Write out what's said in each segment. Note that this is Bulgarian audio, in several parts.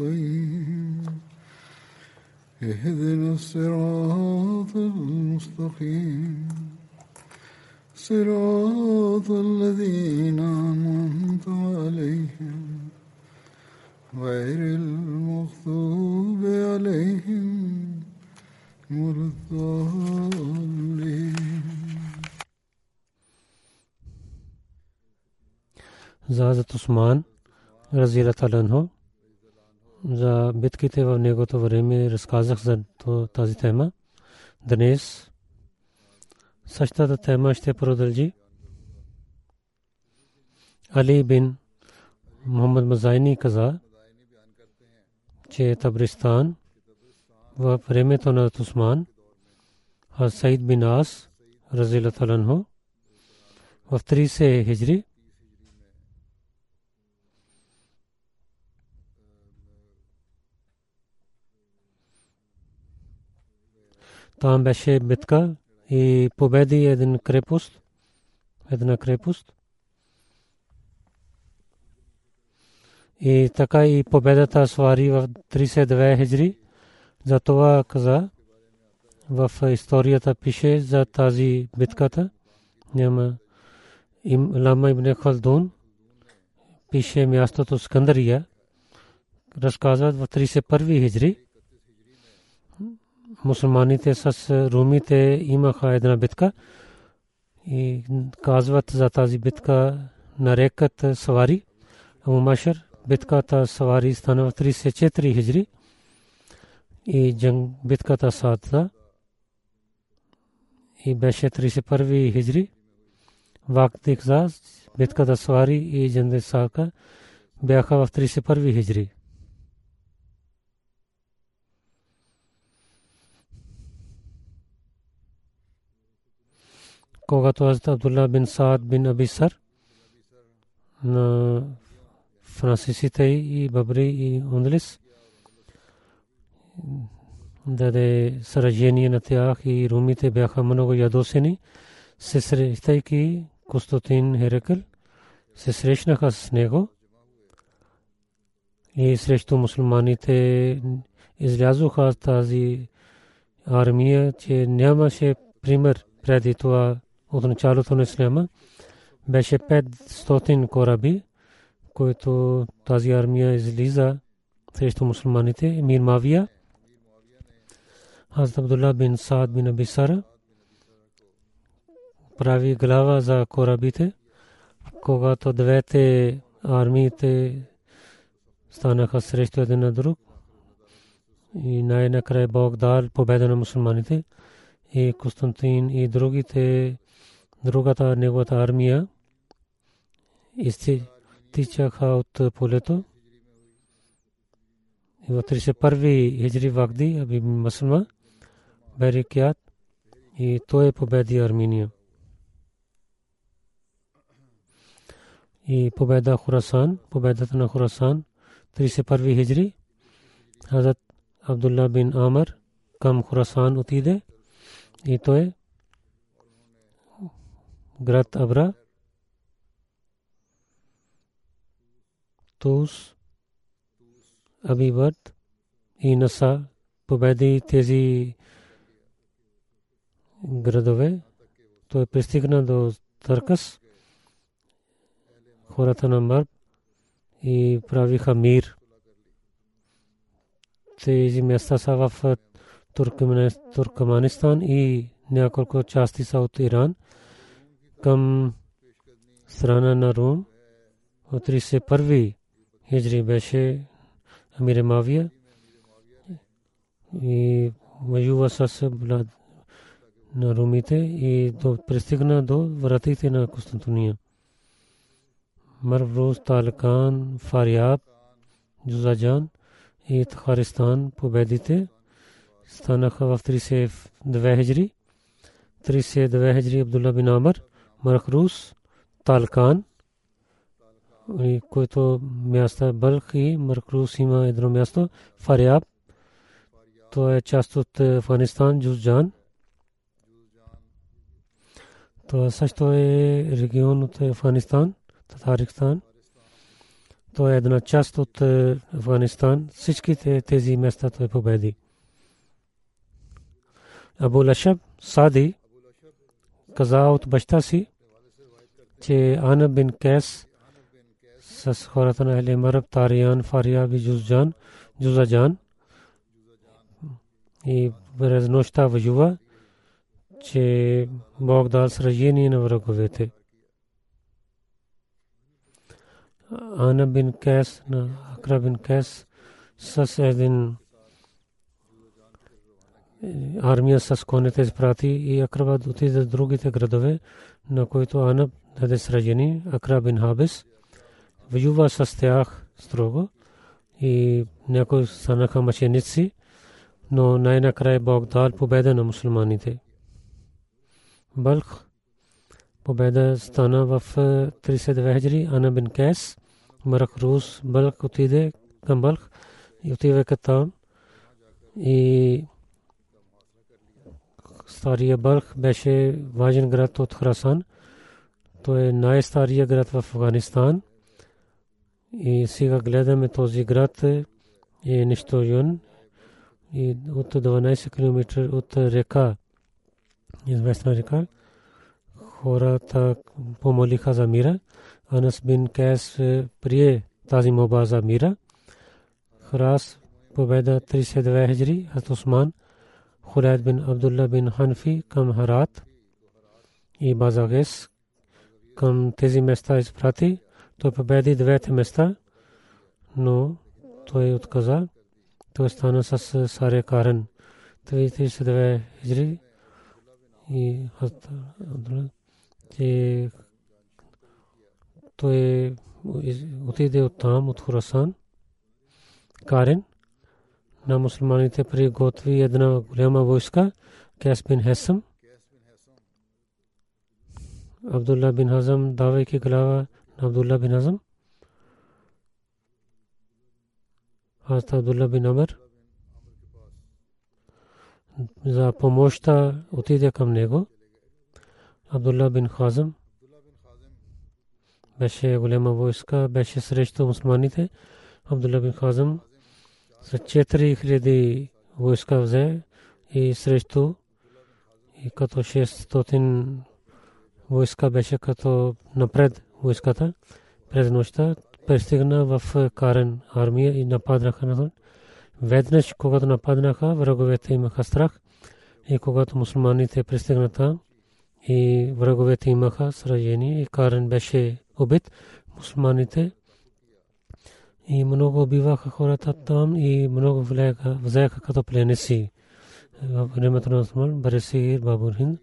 المستقيم. اهدنا الصراط المستقيم. صراط الذين أنعمت عليهم. غير المغضوب عليهم ولا الضالين. زادت عثمان رضي الله عنه. За битките в негото време разказах за тази тема. Днес същата тема ще продължи. Али бин Мухаммад Мазайни каза, че Табристан в времето на Тусман, а Саид бин Ас, разилаталанхо, в 30 хиджри, Там беше битка и победи един крепост, една крепост. И така и победата свари в 32 хиджри. Затова каза, в историята пише за тази битката. Няма им Лама ибн Халдун пише мястото Скандария. Разказват в 31 хиджри мусулманите с румите имаха една битка и казват за тази битка нарекат Савари. Абу Машар битката Савари стана в 34 хиджри и джанг битката Садда и беше 31 хиджри. Вакт за битката Савари и Джанде Сака бяха в 31 хиджри. Когато Hazrat Абдулла бин Саад бин Абисар на францисите и Бабри и Ондлис даде сражение на тях и румите бяха много ядосени, се срещайки Костотин Херекъл, се срещнаха с него и срещу мусулманите излязоха тази армия, че нямаше пример преди това от началото на Исляма беше 500 кораби, които тази армия излиза срещу мусулманите. Мир Мавия, Хазрат Абдулла бин Саад бин Абисара прави глава за корабите, когато двете армиите станаха срещу един на друг и най-накрая Бог дал победа на мусулманите и Константин и другите другата неговата армия изтичаха от полето. И в 31 хиджри Вагди, Аби Маслма, Берикят и той победи Армения. И победа Хурасан, победата на Хурасан, 31 хиджри, Хазрат Абдулла бин Амр към Хурасан отиде и той град Абра, Тус, Абибад и Наса. Победи тези градове. Той пристигна до Таркас, хората на Марб. И правиха мир. тези места са в Туркменистан и няколко части са от Иран към страна на Рум. От 31 хиджри беше Амир Мавия и воюва с на румите и до, пристигна до вратите на Константиния. Марвруз, Талкан, Фариаб, Джузаджан и Тхаристан победите станаха в 32 хиджри. 32 хиджри Абдулла бин Амр, Мархрус, Талкан, който място Бълх и Мархрус има едно място, Фариаб, то е част от Афганистан, Джузджан. То също е регион от Афганистан, Татаристан. То е една част от Афганистан. Всичките тези места той победи. Абу Лашаб Сади каза от баща си, че Ана бин Кес с хората на Еле Мараб, Тариян, Фария и Джузджан, Джузаджан и през нощта воюва, че Бог дал сражение на враговете. Ана бин Кес, на Акра бин Кес с един армия с конете изпрати и Акраба отиде в другите градове, на които Ана даде сражение. Акра бин Хабис воюва с тях строго и някои станаха мъченици, но най-накрая Бог дал победа на мусулманите. Балх победа стана в 32 хиджри Ана бин Кес, Марак Рус, Балх отиде към Балх и отива там и Стария Балх беше важен град от Храсан. Той е най-стария град в Афганистан. И сега гледаме този град е нищожен и от 12 км от река, известна река, хората помолиха за мира. Анас бин Кес прие тази моба за мира. Храс победа 32 хиджри, Хат Осман – Хулайд бин Абдулла бин Ханфи към Харат и Базагес към тези места изпрати. Той победи двете места, но той отказа. Той стана с Саре Карен. 32 хиджри и че той отиде от там, от Хурасан, Карен, на мусулманите приготви една голяма войска, Кес бин Хесъм. Абдулла бин Хазам, давайки глава на Абдулла бин Хазам. Аз Абдулла бин Амр за помощта отиде към него. Абдулла бин Хазам беше голяма войска, беше срещу мусулманите. Абдулла бин Хазам за 4000 войска взе и срещу и като 600 войска беше като напред войската през нощта пристигна в Карен армия и нападнаха на Веднъж, когато нападнаха, враговете имаха страх и когато мусулманите пристигнаха и враговете имаха сражение и Карен беше убит, мусулманите и много убиваха хората там и много взеха като пленници. В времето на Осман, Бабурхин,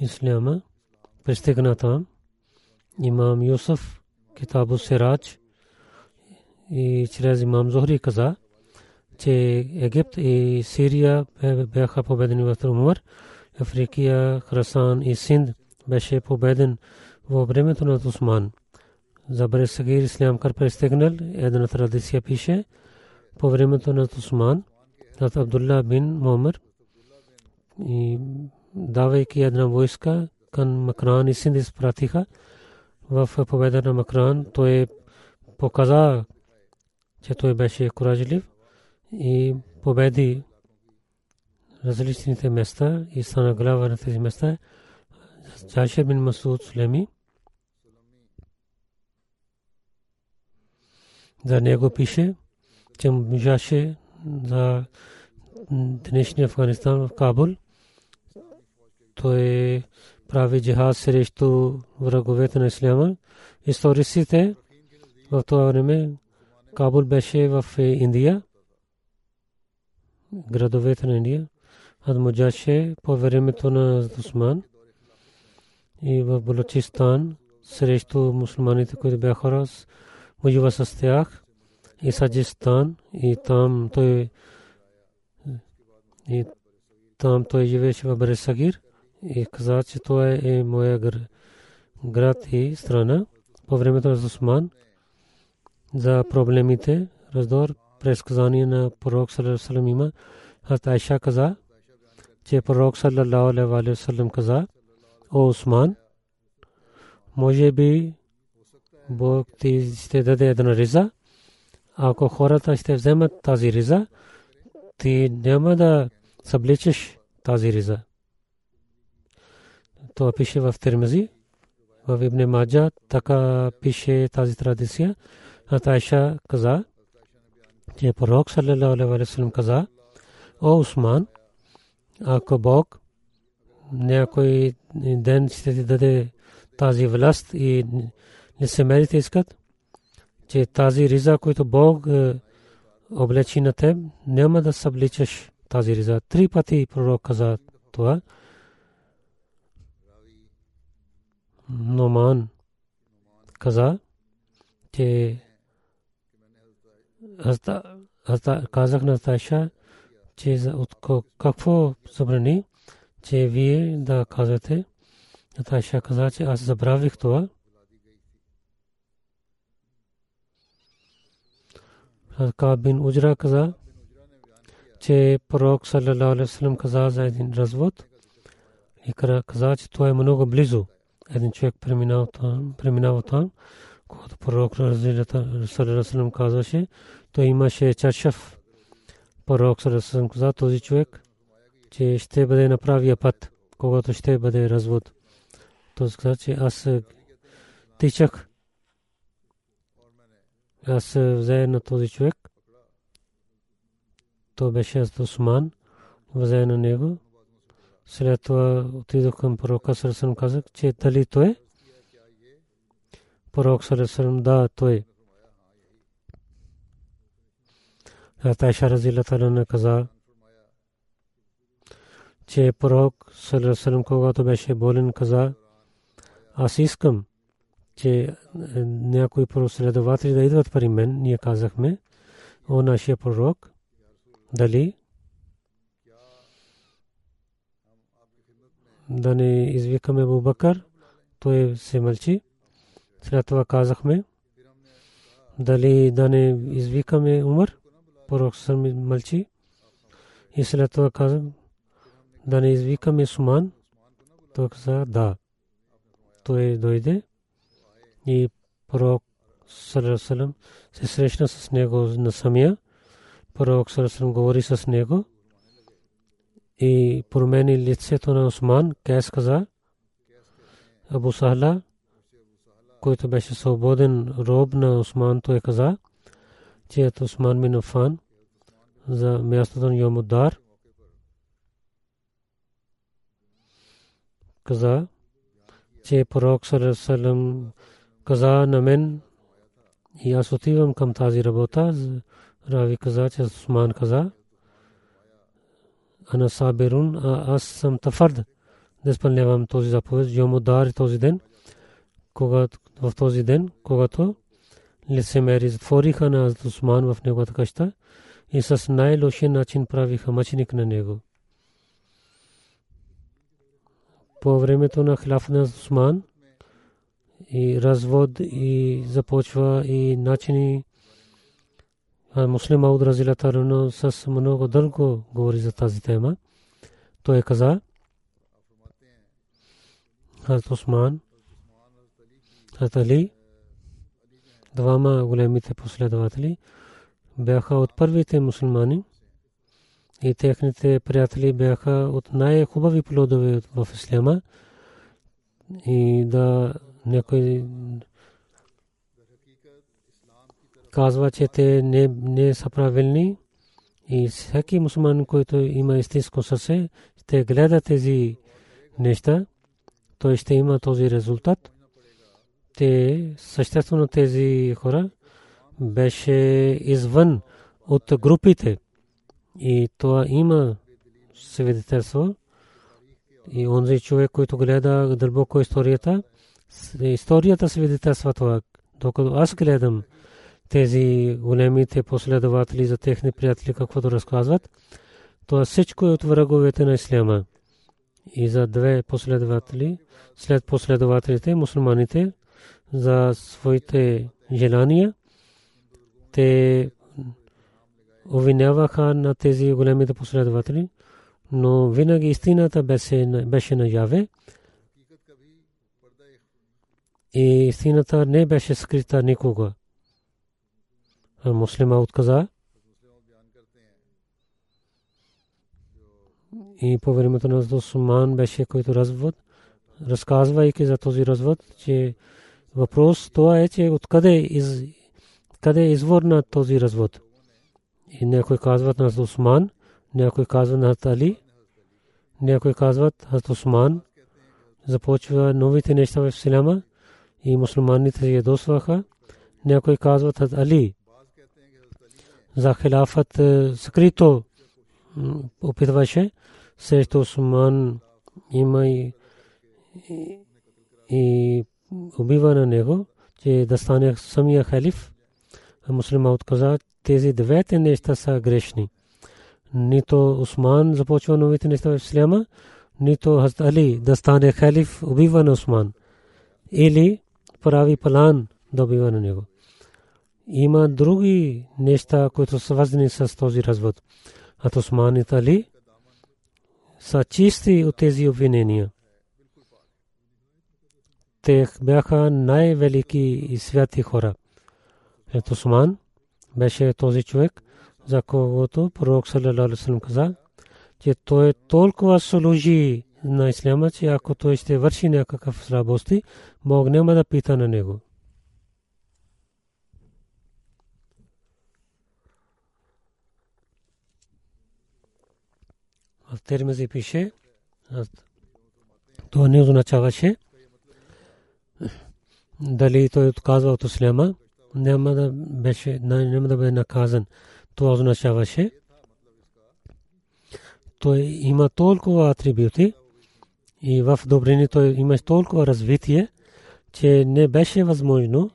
Исляма, пристигна там. Имам Юсуф, Китабу Сирач и чрез имам Зохри каза, че Египет и Сирия бяха победени в Умар, Африкия, Храсан и Синд беше победен във времето на Осман за Бресагир Ислам кар пристигнал една традиция пише по времето на Усман над Абдулла бин Момер и давайки една войска към Макран и Синд изпратиха в победа на Макран той показа че той беше куражлив и победи различните места и стана глава на тези места. Джашер бин Масуд Сулеми за него пише, че можеше за днешния Афганистан в Кабул. Той прави джихад срещу враговете на исляма. Историците в това време Кабул беше в Индия, градовете на Индия. Ад Муджаше по времето на Усман и в Балучистан срещу мусулманите, които бяха хора, воюва с тях. И Саджистан. И там той и там той живееше в Барисагир и каза, че това е моя град и страна по времето на Усман за проблемите, раздор, предсказание на пророк Салам има. Хазрат Айша каза, че пророк Салалаху алейхи салlam каза, о Усман, може би Бог ти ще даде една риза. Ако хората ще вземат тази риза, ти няма да събличеш тази риза. Това пише в Термези, в Ибн Маджа, така пише тази традиция. Атайша каза, че пророк саллалаху алейхи каза, о Усман, ако Бог някой ден ще ти даде тази власт и лицемерите искат, че тази риза, която Бог облечи на теб, няма да събличаш тази риза. Три пъти пророк каза това. Номан каза, че казах на Тайша, че какво забрани, че вие да казвате, Наташа каза, че аз забравих това. Каб бин Уджра каза, че пророк саллалаху алейхи вассалам каза за един развод и каза, че това е много близо. Един човек преминава там, преминава там, когато пророк вассалам казваше, той имаше чашав. Пророк вассалам каза този човек, че ще бъде на правия път, когато ще бъде развод. Той каза, че аз тичах. Аз взе на този човек. То беше аз Усман. Взе на него. След това отидох към пророка Сарасам казах, че дали той е? Пророк Сарасам, да, той. Атайша Разила Талана каза, че пророк Сарасам, когато беше болен, каза, аз искам, че някои проследователи да идват при мен. Ние казахме, о нашия пророк, дали да не извикаме Бубакър, той се мълчи. След това казахме, дали да не извикаме Умар, пророк се мълчи. И след това казах, да не извикаме Суман, той каза да той дойде и пророк се срещна с него на самия. Пророк говори с него и промени лицето на Осман. Кайс каза, Абу Сахла, който беше свободен роб на Осман, той каза, че е Осман бин за мястото на Йомудар. Каза, че пророк Салам каза на мен и аз отивам към тази работа. Рави каза, че Усман каза, Ана Сабирун, аз съм тафард да изпълнявам този заповед. Йомудар този ден, в този ден, когато лицемери затвориха на Усман в неговата къща и с най-лошия начин правиха мъченик на него. по времето на хилаф на Усман и развод и започва и начини Муслим Ауд Разилата с много дълго говори за тази тема. Той каза, Хазрат Усман, Хазрат Али, двама големите последователи, бяха от първите мусулмани и техните приятели бяха от най-хубави плодове в Исляма и да някой казва, че те не, не са правилни И всеки мусулман, който има истинско сърце, ще гледа тези неща, той ще има този резултат. Те, съществено тези хора, беше извън от групите. И това има свидетелство. И онзи човек, който гледа дълбоко историята, историята свидетелства това. Докато аз гледам тези големите последователи за техни приятели, каквото разказват, това всичко е от враговете на исляма. И за две последователи, след последователите, мусулманите, за своите желания, те обвиняваха на тези големите последователи, но винаги истината беше, наяве и истината не беше скрита никога. Муслима отказа и по времето на Осман беше който развод, разказвайки за този развод, че въпрос това е, че откъде из, къде е извор на този развод. И някой казват на Осман, някой казва на Али, някой казват на Осман, започва новите неща в Исляма и мусулманите се ядосваха. Някой казват Али, за хилафът скрито опитваше срещу Осман има и, и убива на него, че да стане самия халиф. Муслима отказа, тези двете неща са грешни. Нито Осман започва новите неща в Исляма, нито Хазрат Али да стане халиф убива на Осман. Или прави план да убива на него. Има други неща, които са свързани с този развод. А Осман и Али са чисти от тези обвинения. Те бяха най-велики и святи хора. Ето Осман беше този човек, за когото пророк саллалаху каза, че той толкова служи на исляма, че ако той ще върши някакъв слабости, Бог няма да пита на него. В Термези пише, то не означаваше, дали той отказва от исляма, няма да беше, няма да бъде наказан. Това означаваше, той има толкова атрибути и в добрини той има толкова развитие, че не беше възможно,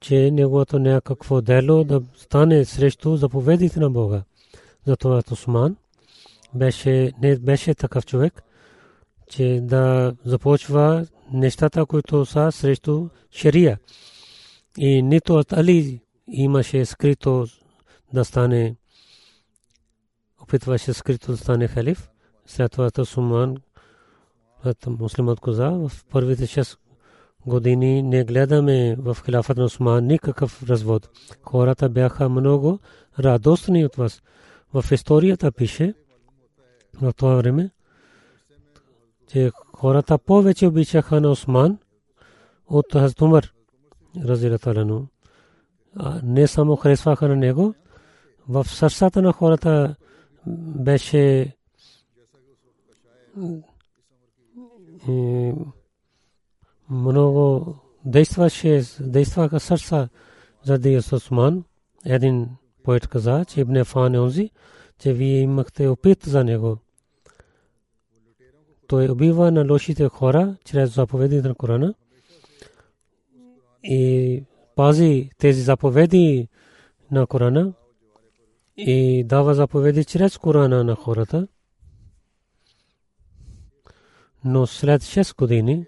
че неговото някакво дело да стане срещу заповедите на Бога. Затова Осман беше, не беше такъв човек, че да започва нещата, които са срещу шария. И нито от Али имаше скрито да стане, опитваше скрито да стане халиф. След това Суман, муслимът каза, в първите 6 години не гледаме в хилафът на Осман никакъв развод. Хората бяха много радостни от вас. В историята пише, в това време, че хората повече обичаха на Осман от Хазрат Умар, разилаталану. Не само харесваха на него, в сърцата на хората беше много действаше, действаха сърца заради Осман. Един поет каза, че Ибн Фан е онзи, че вие имахте опит за него. Той убива на лошите хора чрез заповедите на Корана и пази тези заповеди на Корана и дава заповеди чрез Корана на хората. Но след 6 години,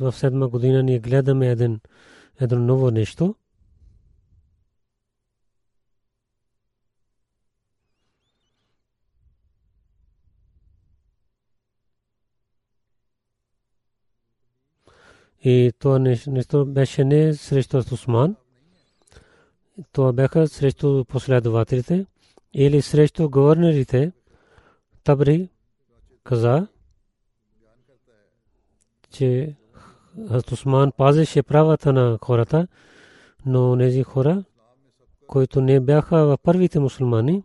в седма година ние гледаме едно ново нещо – И това нещо беше не срещу Осман. Това бяха срещу последователите или срещу гувернерите. Табри каза, че Осман пазеше правата на хората, но тези хора, които не бяха в първите мусулмани,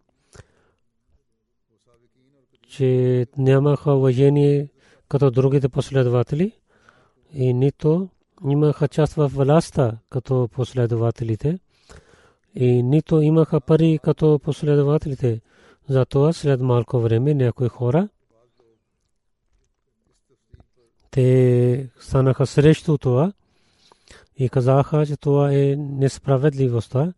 че нямаха уважение като другите последователи и нито имаха част в властта като последователите и нито имаха пари като последователите. Затова след малко време някои хора те станаха срещу това и казаха, че това е несправедливостта,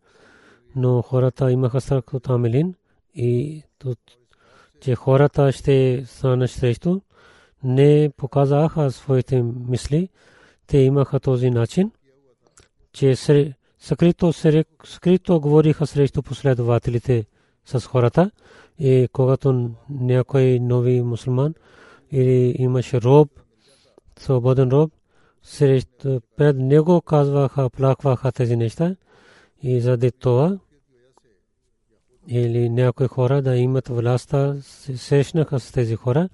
но хората имаха страх от Амелин и че хората ще станат срещу, не показаха своите мисли, те имаха този начин, че скрито, скрито говориха срещу последователите с хората. И когато някой нови мусулман или имаше роб, свободен роб, пред него казваха, плакваха тези неща. И заради това или някои хора да имат властта, срещнаха с тези хора.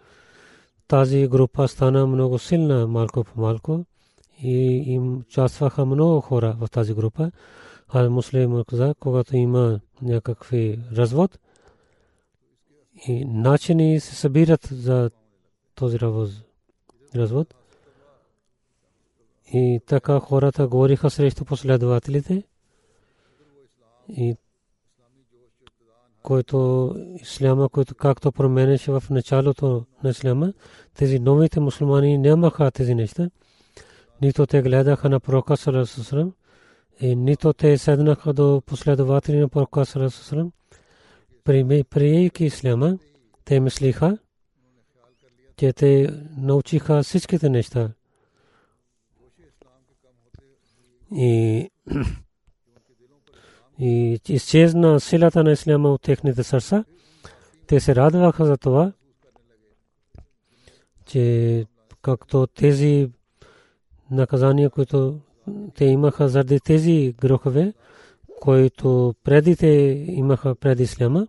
Тази група стана много силна малко по малко и им участваха много хора в тази група. А муслим каза, когато има някакви развод и начини се събират за този развод. И така хората говориха срещу последователите. И който исляма, който както променеше в началото на исляма, тези новите мусулмани нямаха тези неща. Нито те гледаха на пророка Сарасусрам, и нито те седнаха до последователи на пророка Сарасусрам. Приейки исляма, те мислиха, че те научиха всичките неща. И и изчезна силата на исляма от техните сърца. Те се радваха за това, че както тези наказания, които те имаха заради тези грехове, които преди те имаха преди исляма,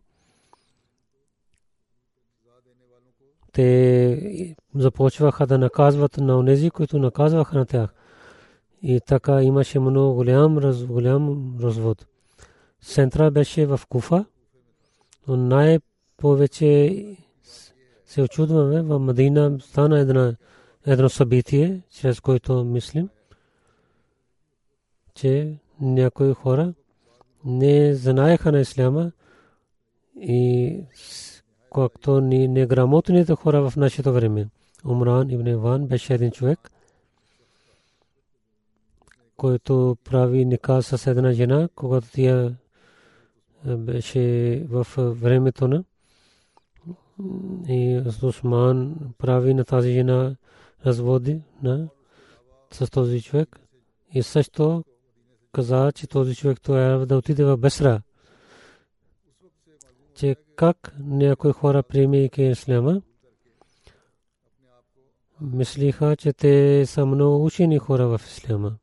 те започваха да наказват на онези, които наказваха на тях. И така имаше много голям, голям развод. Центра беше в Куфа, но най-повече се очудваме в Мадина стана едно, едно събитие, чрез което мислим, че някои хора не знаеха на исляма и както ни неграмотните хора в нашето време. Умран ибн Иван беше един човек, който прави ника с една жена, когато тя беше в времето на и Осман прави на тази жена разводи на с този човек и също каза, че този човек трябва да отиде в Бесра. Че как някои хора приемайки исляма, мислиха, че те са много учени хора в исляма.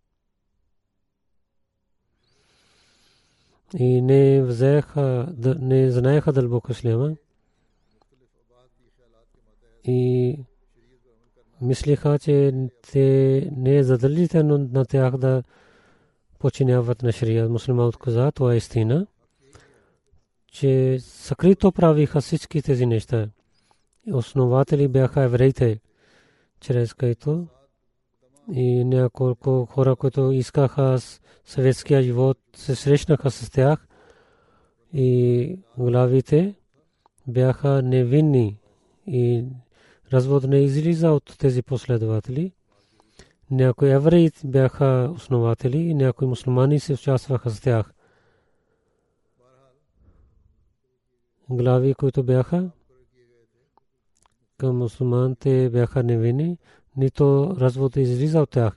И не взеха, не знаеха дълбоко исляма и мислиха, че те не е задължително на тях да починяват на шрия. Мусулманът каза, това е истина, че съкрито правиха всички тези неща. Основатели бяха евреите, чрез които и няколко хора, които искаха съветския живот, се срещнаха с тях и главите бяха невинни и развод не излиза от тези последователи. Някои евреи бяха основатели и някои мусулмани се участваха с тях. Глави, които бяха към мусулманите бяха невинни нито развод излиза от тях.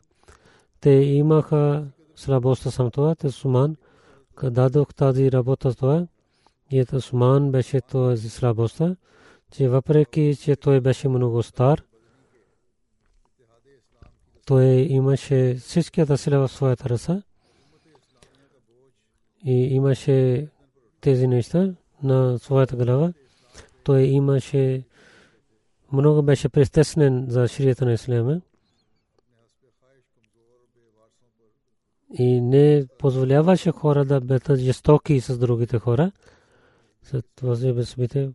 Те имаха слабостта съм това, те суман, дадох тази работа това, и ето суман беше този слабостта, че въпреки, че той беше много стар, той имаше всичката сила в своята ръса и имаше тези неща на своята глава. Той имаше много беше пристеснен за ширията на исляма. и не позволяваше хора да бъдат жестоки с другите хора. След възбите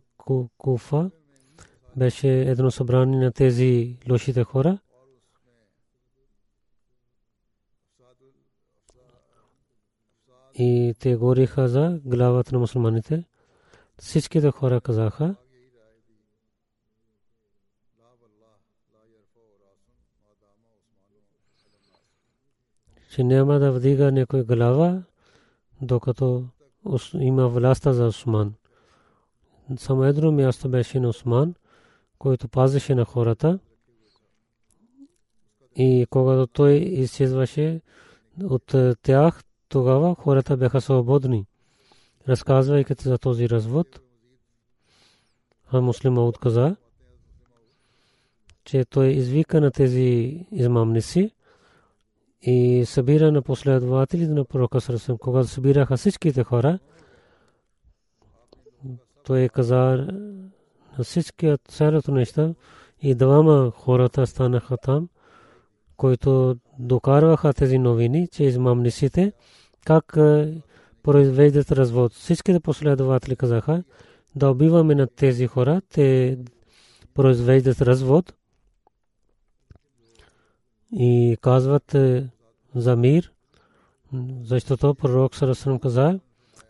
Куфа беше едно събрание на тези лошите хора. И те говориха за главата на мусулманите. Всичките хора казаха, че няма да вдига някой глава, докато има властта за Осман. Само едно място беше на Осман, който пазеше на хората. И когато той изчезваше от тях, тогава хората бяха свободни. Разказвайки за този развод, а муслима отказа, че той извика на тези измамници и събира на последователите на пророка Сърсен. Когато събираха всичките хора, той каза на всички цялото неща и двама хората станаха там, които докарваха тези новини, че измамниците как произвеждат развод. Всичките последователи казаха да убиваме на тези хора, те произвеждат развод и казват е, за мир, защото пророк Сарасрам каза,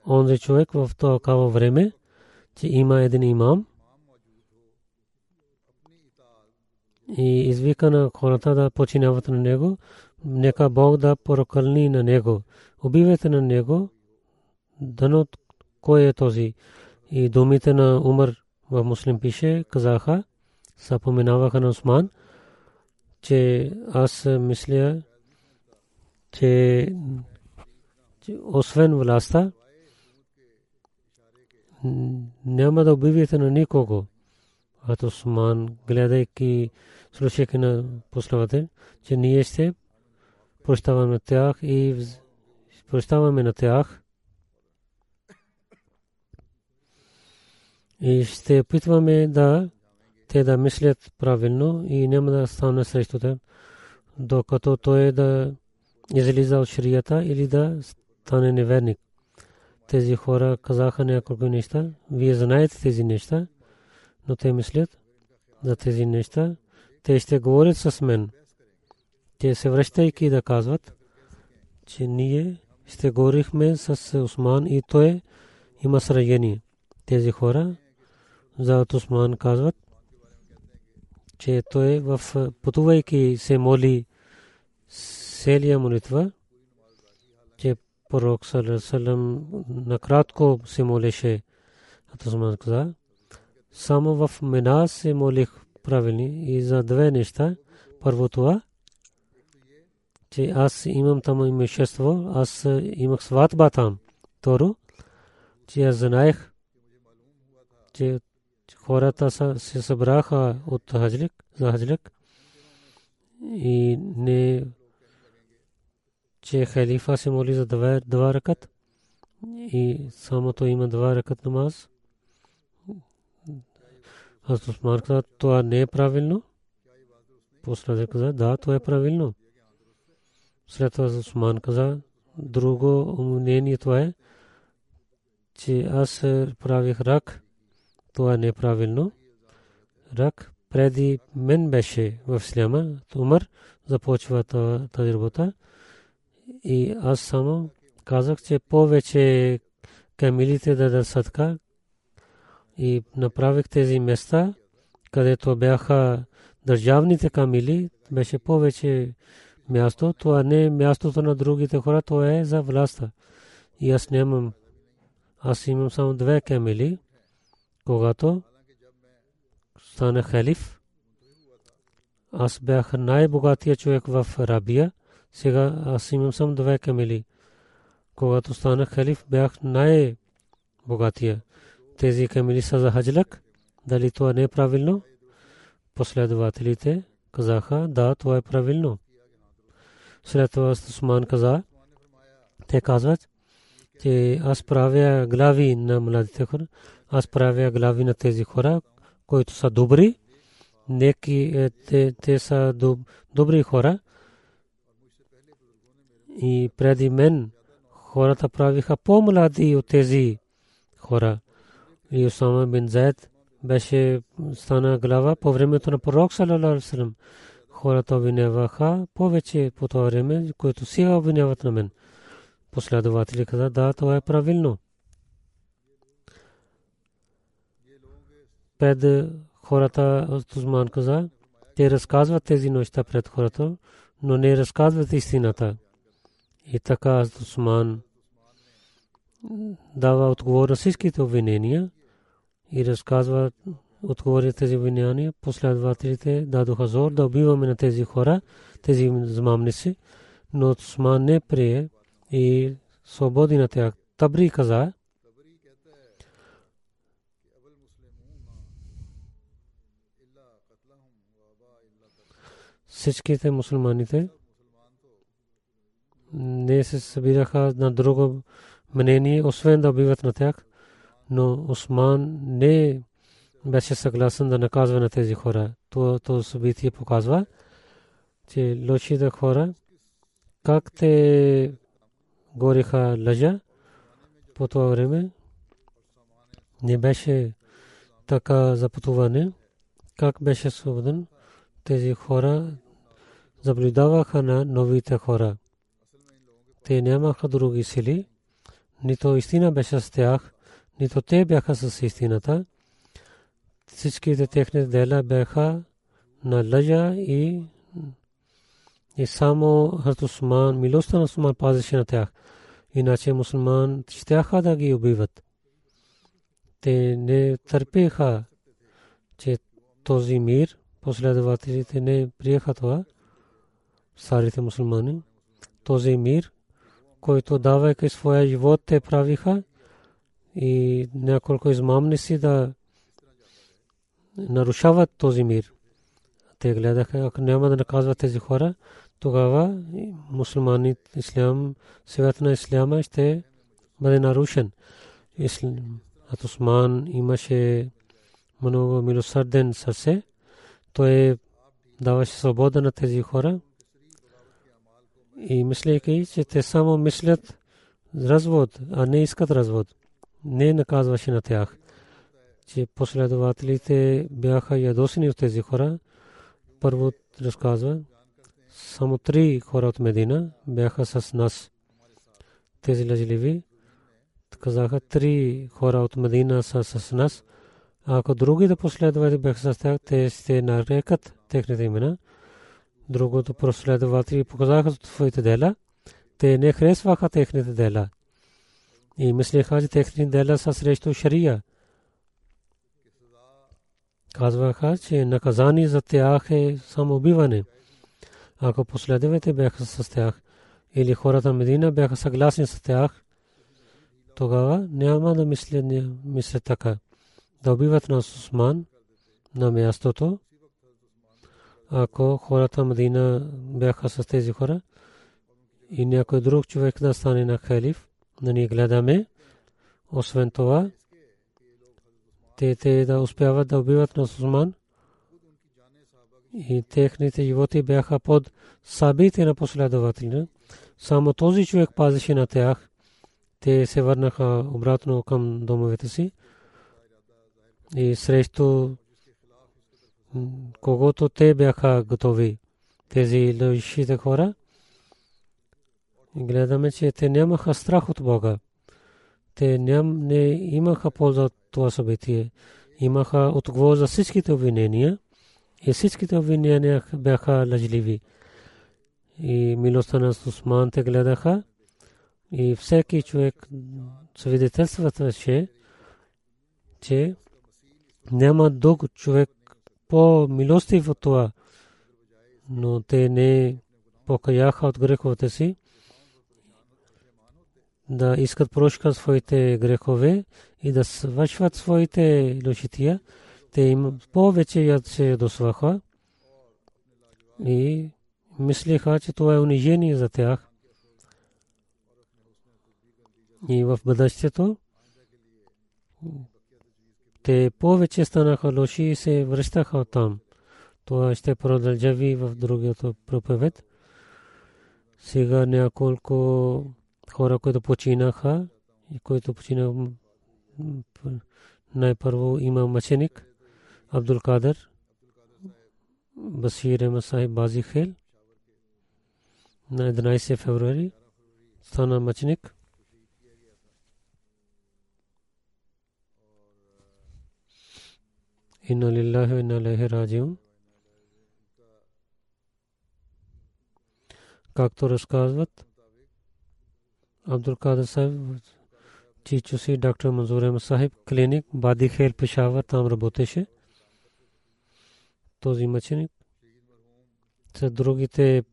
онзи човек в това време, че има един имам и извика на хората да починяват на него, нека Бог да прокълни на него. Убивайте на него, дано кой е този. И думите на Умар в муслим пише, казаха, са поминаваха на Осман, че аз мисля, че, освен властта, няма да убивате на никого. А Осман, гледайки, слушайки на пословата, че ние ще прощаваме тях и прощаваме на тях. И ще опитваме да те да мислят правилно и няма да стане срещу те, докато той да излиза от шрията или да стане неверник. Тези хора казаха няколко неща. Вие знаете тези неща, но те мислят за тези неща. Те ще говорят с мен. Те се връщайки да казват, че ние ще говорихме с Осман и той има сражение. Тези хора за Осман казват, че той в пътувайки се моли целия молитва, че пророк салам накратко се молеше. Атосман каза, само в Мена се молих правилни и за две неща. Първо това, че аз имам там имущество, аз имах сватба там. Второ, че аз знаех, че хората се събраха от хаджлик, за хаджлик и не че халифа се моли за два, два ръкат и само то има два ръкат намаз. Аз Усман каза, това не е правилно. После каза, да, това е правилно. След това Усман каза, друго мнение това е, че аз правих рак, това е правилно. Рак преди мен беше в Сляма, Умър започва тази работа. И аз само казах, че повече камилите да дадат садка и направих тези места, където бяха държавните камили, беше повече място. Това не е мястото на другите хора, това е за властта. И аз нямам. Аз имам само две камили. Когато стана халиф, аз бях най-богатия човек в Рабия сега аз имам само две камили. Когато станах халиф, бях най-богатия. Тези камили са за хаджлак. Дали това не е правилно? Последователите казаха, да, това е правилно. След това Усман каза, те казват, че аз правя глави на младите хора, аз правя глави на тези хора, които са добри, неки, те, те са добри хора, и преди мен хората правиха по-млади от тези хора. И Усама бин Зайд беше стана глава по времето на пророк салалалаху хората обвиняваха повече по това време, което сега обвиняват на мен. Последователи каза, да, това е правилно. Пред хората от Узман каза, те разказват тези неща пред хората, но не разказват истината. И така Усман дава отговор на всичките обвинения и разказва отговори тези обвинения. Последователите дадоха зор да убиваме на тези хора, тези змамници, но Усман не прие и свободи на тях. Табри каза, всичките мусулманите не се събираха на друго мнение, освен да убиват на тях, но Осман не беше съгласен да наказва на тези хора. То, то събитие показва, че лошите хора, как те гориха лъжа по това време, не беше така запътуване, как беше свободен. Тези хора заблюдаваха на новите хора. Те нямаха други сили, нито истина беше с тях, нито те бяха с истината. Всичките техни дела бяха на лъжа и и само Хазрат Усман, милостта на Усман пазеше на тях. Иначе мусулман щяха да ги убиват. Те не търпеха, че този мир, последователите не приеха това, старите мусулмани. Този мир, който давайки своя живот, те правиха и няколко измамници да нарушават този мир. Те гледаха, ако няма да наказват тези хора, тогава мусулмани ислям, свет на исляма ще бъде нарушен. Ат Усман имаше много милосърден сърце. Той даваше свобода на тези хора. И мислейки, че те само мислят развод, а не искат развод. Не наказваше на тях. Че последователите бяха ядосени от тези хора. Първо разказва, само три хора от Медина бяха с нас. Тези лъжливи казаха три хора от Медина са с нас. Ако други да последват бяха с тях, те ще нарекат техните имена. Другото последователи показаха своите дела. Те не харесваха техните дела. И мислеха, че техните дела са срещу шария. Казваха, че наказание за тях е самоубиване. Ако последовете бяха с тях или хората Медина бяха съгласни с тях, тогава няма да мислят, мислят така. Да убиват на Усман на мястото. Ако хората Медина бяха с тези хора и някой друг човек да стане на халиф, да ни гледаме, освен това, те, те да успяват да убиват на Усман, и техните животи бяха под сабите на последователите. Само този човек пазеше на тях. Те се върнаха обратно към домовете си и срещу когото те бяха готови. Тези лъжите хора. Гледаме, че те нямаха страх от Бога. Те ням, не имаха полза от това събитие. Имаха отговор за всичките обвинения и всичките обвинения бяха лъжливи. И милостта на Усман те гледаха и всеки човек свидетелстваше, че няма друг човек по-милостив от това, но те не покаяха от греховете си да искат прошка своите грехове и да свършват своите лошития те им повече яд се ядосваха и мислиха, че това е унижение за тях. И в бъдещето те повече станаха лоши и се връщаха там. Това ще продължави в другото проповед. сега няколко хора, които починаха и които починаха най-първо има мъченик Абдул Кадър Басир Масай Бази Хел на 11 февруари стана мъченик Инна лиллахи ва инна илайхи раджиун както разказват? Абдул Кадър Сайб чичо си доктор Манзур Ахмед Сахиб клиник Бади Хел Пешавър там работеше. Този мъченик. С другите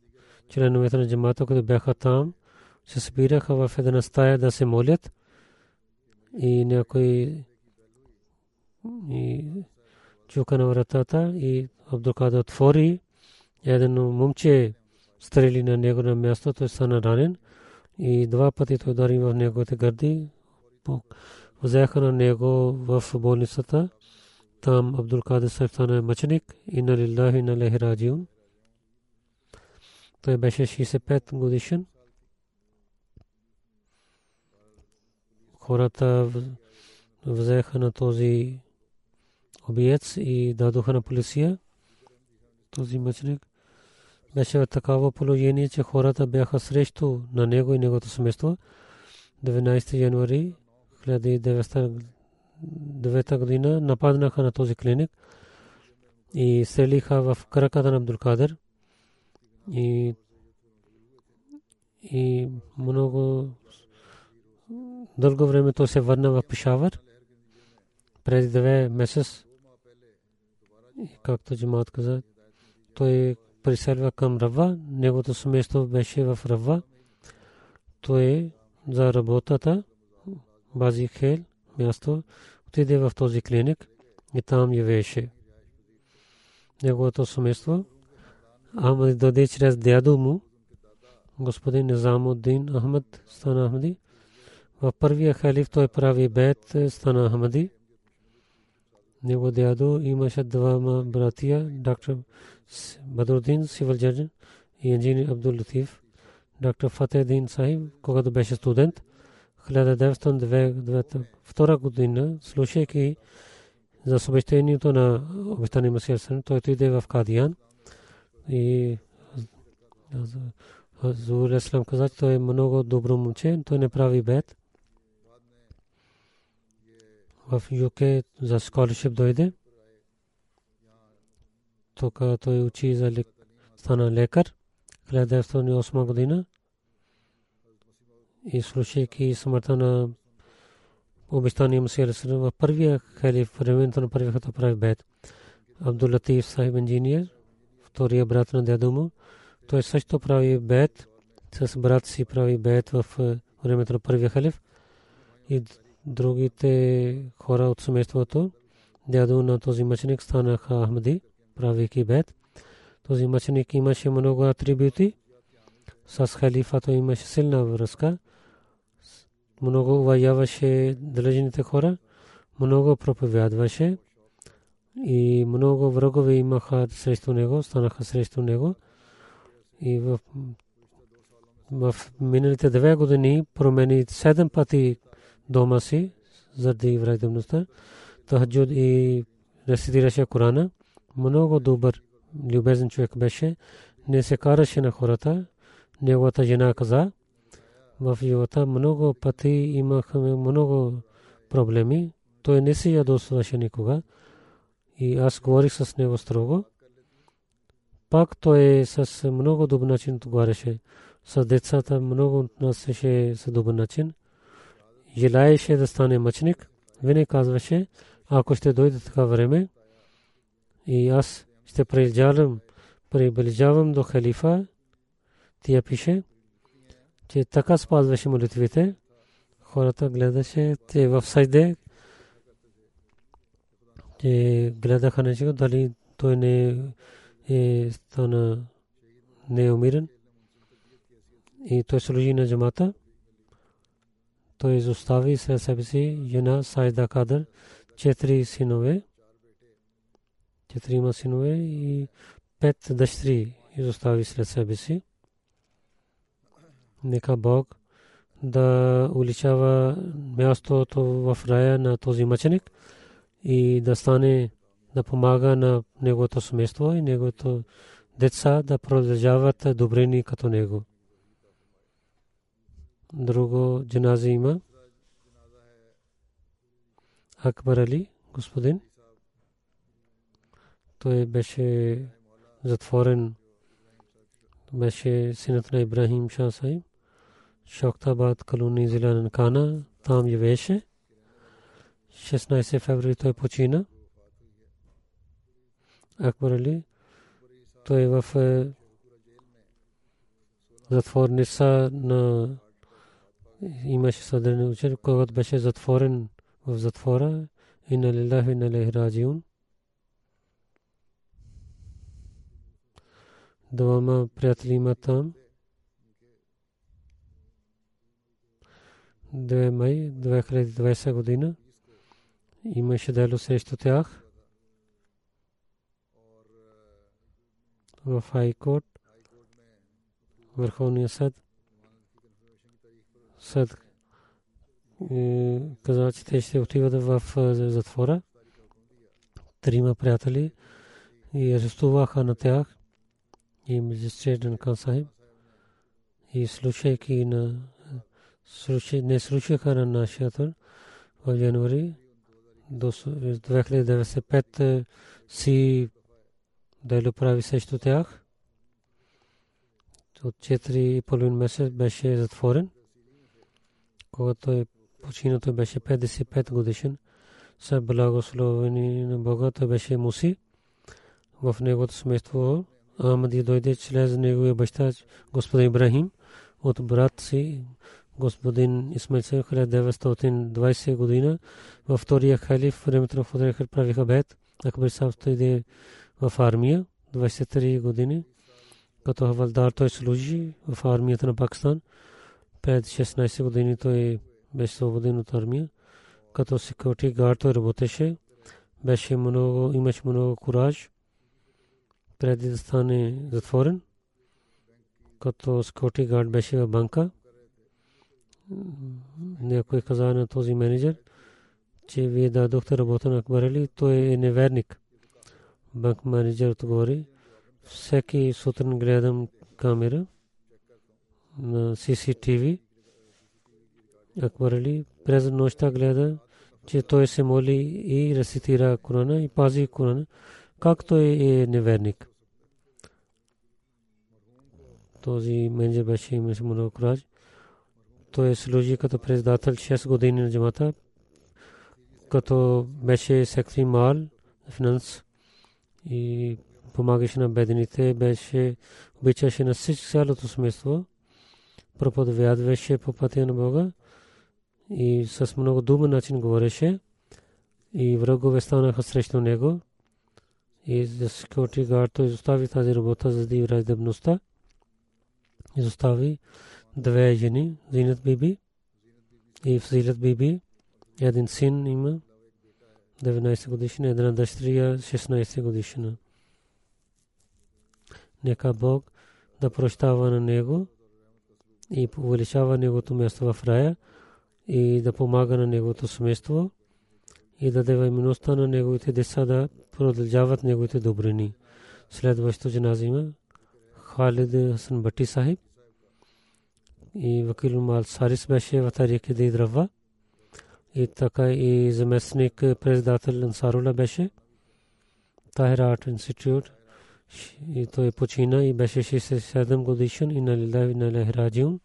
членовете на джамата, които бяха там, се събираха в една стая да се молят. И някой и чука на вратата и Абдулкадър отвори един момче стрели на него на място, той стана ранен и два пъти той удари в неговите гърди. Взеха на него в болницата. Там Абдул Кадир Сайф стана мъченик. Инна лиллахи инна лехи. Той беше 65 годишен. Хората взеха на този обиец и дадоха на полиция. Този мъченик беше в такава положение, че хората бяха срещу на него и неговото семейство. 19 януари 1909 година нападнаха на този клиник и селиха в краката на Абдулкадър и и много дълго време той се върна в Пешавър преди две месец както Джамат каза той приселва към Рава, неговото семейство беше в Рава. Той за работата, Бази Хел, място, отиде в този клиник и там живееше. Неговото семейство, Ахмад даде чрез дядо му, господин Низамуддин Ахмад стана Ахмади. В първия халиф той прави бед, стана Ахмади. Него дядо имаше двама братия, доктор Бадрудин, civil judge и инженер Абдул Латиф. Доктор Фатедин Сахиб, когато беше студент, 1902 година, слушайки за съобщението на обещания Масия Сърн, той отиде в Кадиян и Зур Ислам каза, че той е много добро момче, той не прави бед. В ЮК за scholarship дойде. Тук той учи за стана лекар 1908 година и слушайки смъртта на обещания Расулам в първия халиф, времето на първия като прави бед. Абдул Латиф Сахиб инженер, втория брат на дядо му, той също прави бед, с брат си прави бед в времето на първия халиф и другите хора от семейството, дядо на този мъченик станаха Ахмади правейки бед. Този мъченик имаше много атрибути. С халифата имаше силна връзка. Много уважаваше длъжните хора. Много проповядваше. И много врагове имаха срещу него, станаха срещу него. И в, в миналите две години промени седем пъти дома си заради враждебността. Тахаджуд и рецитираше Корана много добър, любезен човек беше. Не се караше на хората. Неговата жена каза, в живота много пъти имахме много проблеми. Той не се ядосваше никога. И аз говорих с него строго. Пак той с много добър начин отговаряше. С децата много отнасяше с добър начин. Желаеше да стане мъчник. Винаги казваше, ако ще дойде така време, и аз ще приближавам, приближавам до халифа. Тя пише, че така спазваше молитвите. Хората гледаше, те в сайде, че гледаха на него, дали той не е стана неумирен. И той служи на джамата. Той изостави след себе си жена Сайда Кадър, четири синове четирима синове и пет дъщери изостави след себе си. нека Бог да уличава мястото в рая на този мъченик и да стане да помага на неговото семейство и неговото деца да продължават добрини като него. Друго джанази има. Акбар Али, господин. Той беше затворен. Беше синът на Ибрахим Шah Саиб. Шоктабад, колони зила Нанкана. Там живееше. 16 февруари той почина. Акбар Али. Той е в затворница на имаше съдърни учен, когато беше затворен в затвора и на лилахи на лехраджиун. Двама приятели има там. 2 май 2020 година имаше дело срещу тях в Хайкорт, Върховния съд. Съд каза, че те ще отиват в затвора. Трима приятели и арестуваха на тях и магистрат Кан Сахиб и слушайки на не слушаха на нашия тур в януари до 2095 си дело прави срещу тях. От 4,5 месец беше затворен. Когато той почина, той беше 55 годишен. С благословени на Бога, той беше муси. В неговото семейство Ахмади дойде чрез неговия баща, господин Ибрахим, от брат си, господин Исмаил Сен 1920 година. Във втория халиф, времето на Фудрехър правиха бед. Акбар Саб дойде в армия 23 години. Като хавалдар той служи в армията на Пакистан. Пред 16 години той беше свободен от армия. Като секюрити гард той работеше. Беше много, имаше много кураж преди да стане затворен. Като секюрити гард беше в банка. Някой каза на този менеджер, че вие дадохте работа на Акбарели, той е неверник. Банк менеджер отговори, всеки сутрин гледам камера на CCTV. Акбарели през нощта гледа, че той се моли и рецитира Корана и пази Корана, както е, неверник. Този менеджер беше имаше много кураж. Той служи като председател 6 години на джамата, като беше секретар мал, финанс и помагаше на бедните, беше обичаше на всички цялото семейство, проповядваше по пътя на Бога и с много думен начин говореше и врагове станаха срещу него и за секюрити гард той изостави тази работа за да раздебността изостави две жени, Зинат Биби и Фзилат Биби. Един син има, 19 годишна, една дъщеря, 16 годишна. Нека Бог да прощава на него и увеличава неговото място в рая и да помага на неговото семейство и да даде милостта на неговите деца да продължават неговите добрини. Следващото джаназима Халид Хасан Бати Сахиб и Вакил Мал Сарис беше в тарик да идрава. И така и заместник председател Ансарула беше. Тахир Арт Институт. И той почина и беше 67 годишен и на Лилави на Лехраджиун.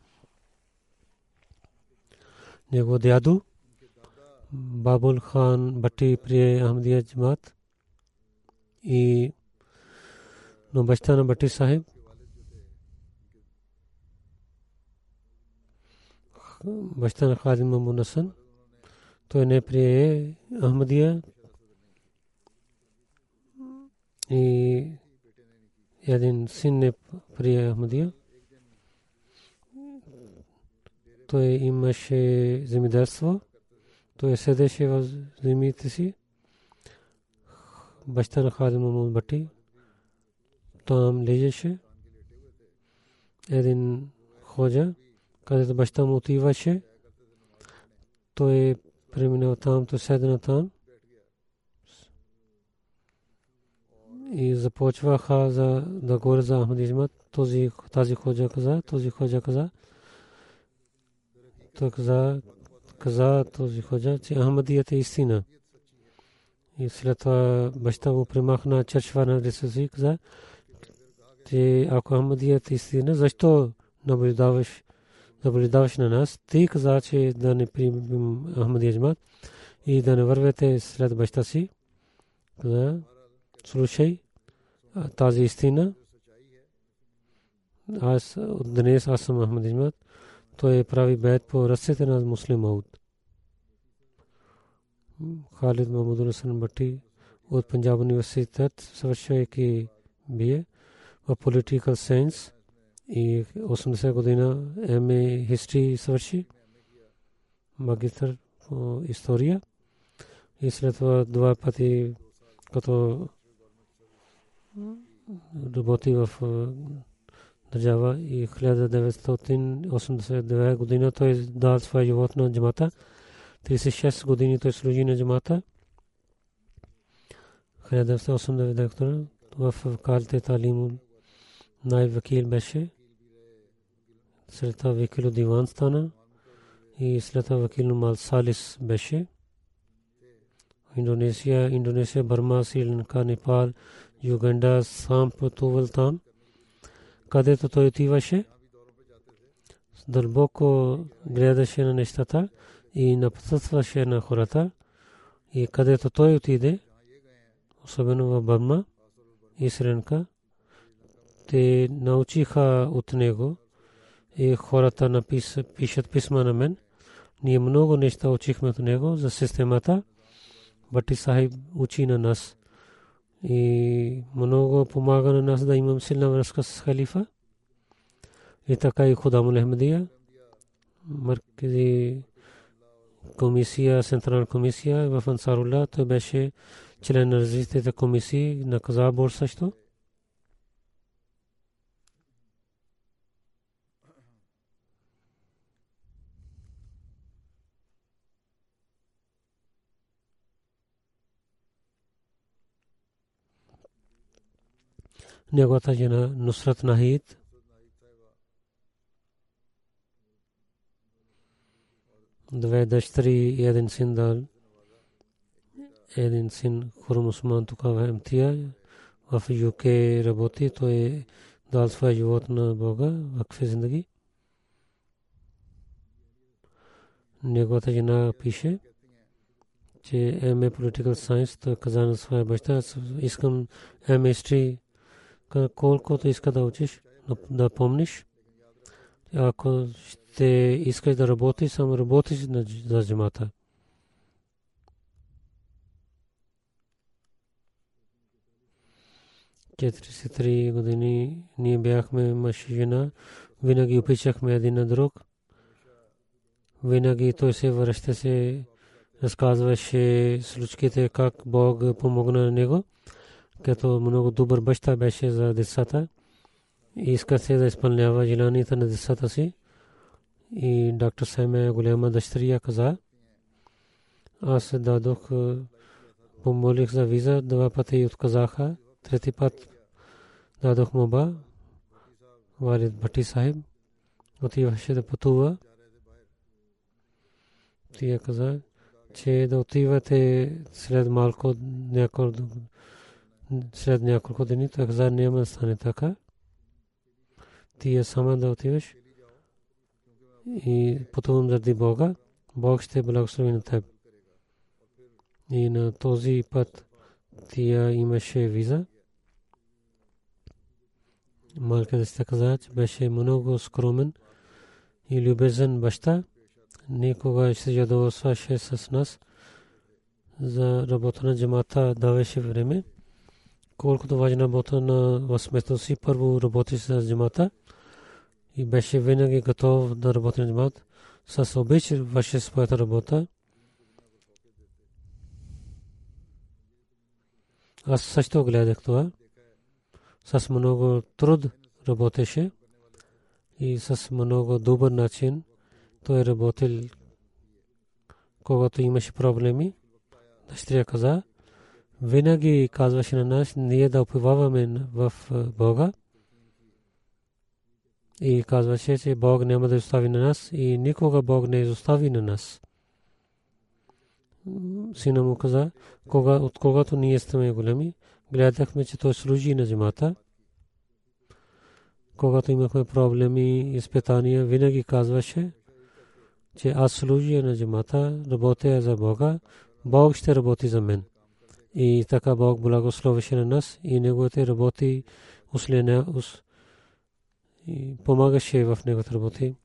Него дядо Бабул Хан Бати прие Ахмадия Джамат и но баща на Бати Сахиб баща на Хадим МамунАсан. Той не прие Ахмадия и един син не прие Ахмадия. Той имаше земеделство. Той седеше в земите си. Баща на Хадим Мамун Бати. Там лежеше. Един ходжа където баща му отиваше. Той преминал там, той седна там. И започваха за, да говорят за Ахмадизма. Този, тази ходжа каза, този ходжа каза. Той каза, каза този ходжа, че Ахмадият е истина. И след това баща му примахна чершва на лице си, каза, че ако Ахмадият е истина, защо наблюдаваш, наблюдаваш на нас? Ти каза, че да не приемем Ахмадия джамат и да не вървете след баща си. Каза, слушай тази истина. Аз днес аз съм Ахмад Ижмат. Той прави бед по ръцете на муслим Ауд. Халид Махмуд Хасан Бати от Панджаб университет, съвършвайки бие в политикал сайенс и 80 година МА хистори съвърши, магистър по история и след това два пъти като работи в държава и 1989 година той дал своя живот на джамата. 36 години той служи на джамата. 1989 година в Калте Талим най-вакил беше. След това вакил диван стана и след това вакил Мал Салис беше. Индонезия, Индонезия, Барма, Сри Непал, Юганда, сам пътувал там, където той отиваше. Дълбоко гледаше на нещата и напътстваше на хората. И където той отиде, особено в Барма и Сренка, те научиха от него и хората напис, пишат писма на мен. Ние много неща учихме от него за системата. Бати Сахиб учи на нас и много помага на нас да имам силна връзка с халифа. И така и Худамул Ахмадия, маркези комисия, централна комисия в Ансарула, той беше член на различните комисии на Казабор също. Неговата жена Нусрат Нахид. Две дъщери и един син дал. Един син Хурум Усман тук в МТА. В ЮК работи. Той е дал своя живот на Бога. Вакфе зиндаги. Неговата жена пише че МА Political Science, той каза на своя баща, искам МА History колкото иска да учиш, да помниш. Ако ще искаш да работиш, само работиш за джамата. Четиридесет години ние бяхме жена, винаги опичахме един на друг. Винаги той се връщаше, разказваше случките как Бог помогна на него като много добър баща беше за децата и иска се да изпълнява желанията на децата си. И доктор Семе голяма дъщеря каза, аз дадох, помолих за виза, два пъти и отказаха, трети път дадох моба, Валид Бати Сахиб, отиваше да пътува. Тия каза, че да отивате след малко някой след няколко дни той каза няма да стане така. Ти е сама да отиваш и пътувам заради Бога. Бог ще благослови на теб. И на този път тия имаше виза. Малка да се каза, че беше много скромен и любезен баща. Никога ще ядосваше с нас. За работа на джамата даваше време колкото важна работа на възместно си. Първо работи с джамата и беше винаги готов да работи на джамат. С обич върши своята работа. Аз също гледах това. С много труд работеше и с много добър начин той работил, когато имаше проблеми. Дъщеря каза, винаги казваше на нас, ние да опиваваме в Бога. И казваше, че Бог няма да изостави на нас и никога Бог не изостави на нас. Сина му каза, кога, от когато ние сме големи, гледахме, че той служи на земята. Когато имахме проблеми изпитания, винаги казваше, че аз служа на земята, работя за Бога, Бог ще работи за мен. И така Бог благословеше на нас и неговите работи услена, и помагаше в неговите работи.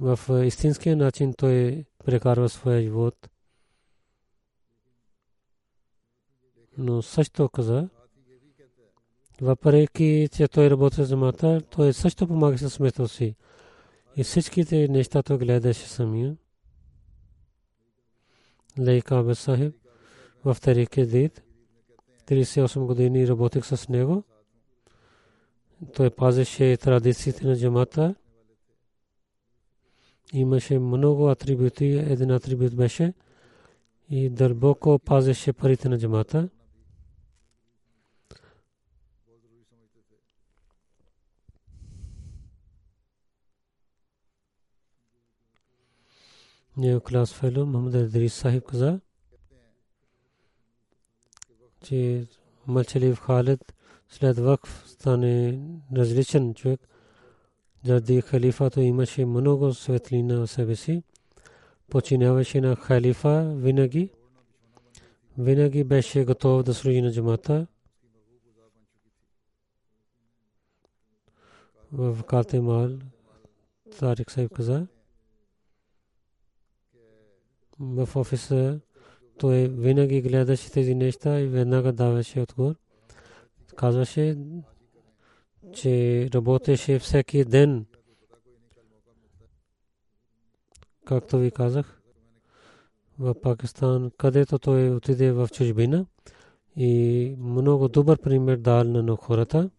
В истинския начин той прекарва своя живот. Но също каза, въпреки че той работи за мата, той също помага с смисъл си. И всичките неща той гледаше самия. Лейка Абе Сахиб в Тарике Дид. 38 години работих с него. Той пазеше традициите на джамата. Имаше много атрибути. Един атрибут беше и дълбоко пазеше парите на джамата. New class fellow Muhammad Idris Sahib каза, че Мълчалив Халид след вакф стане различен човек. Заради халифато имаше много светлина в себе си. Починяваше на халифа винаги. Винаги беше готов да служи на джамата. В Катемал Тарик Сайб каза, в офиса той винаги гледаше тези неща и веднага даваше отговор. Казваше, че работеше всеки ден. Както ви казах, в Пакистан, където той отиде в чужбина и много добър пример дал на хората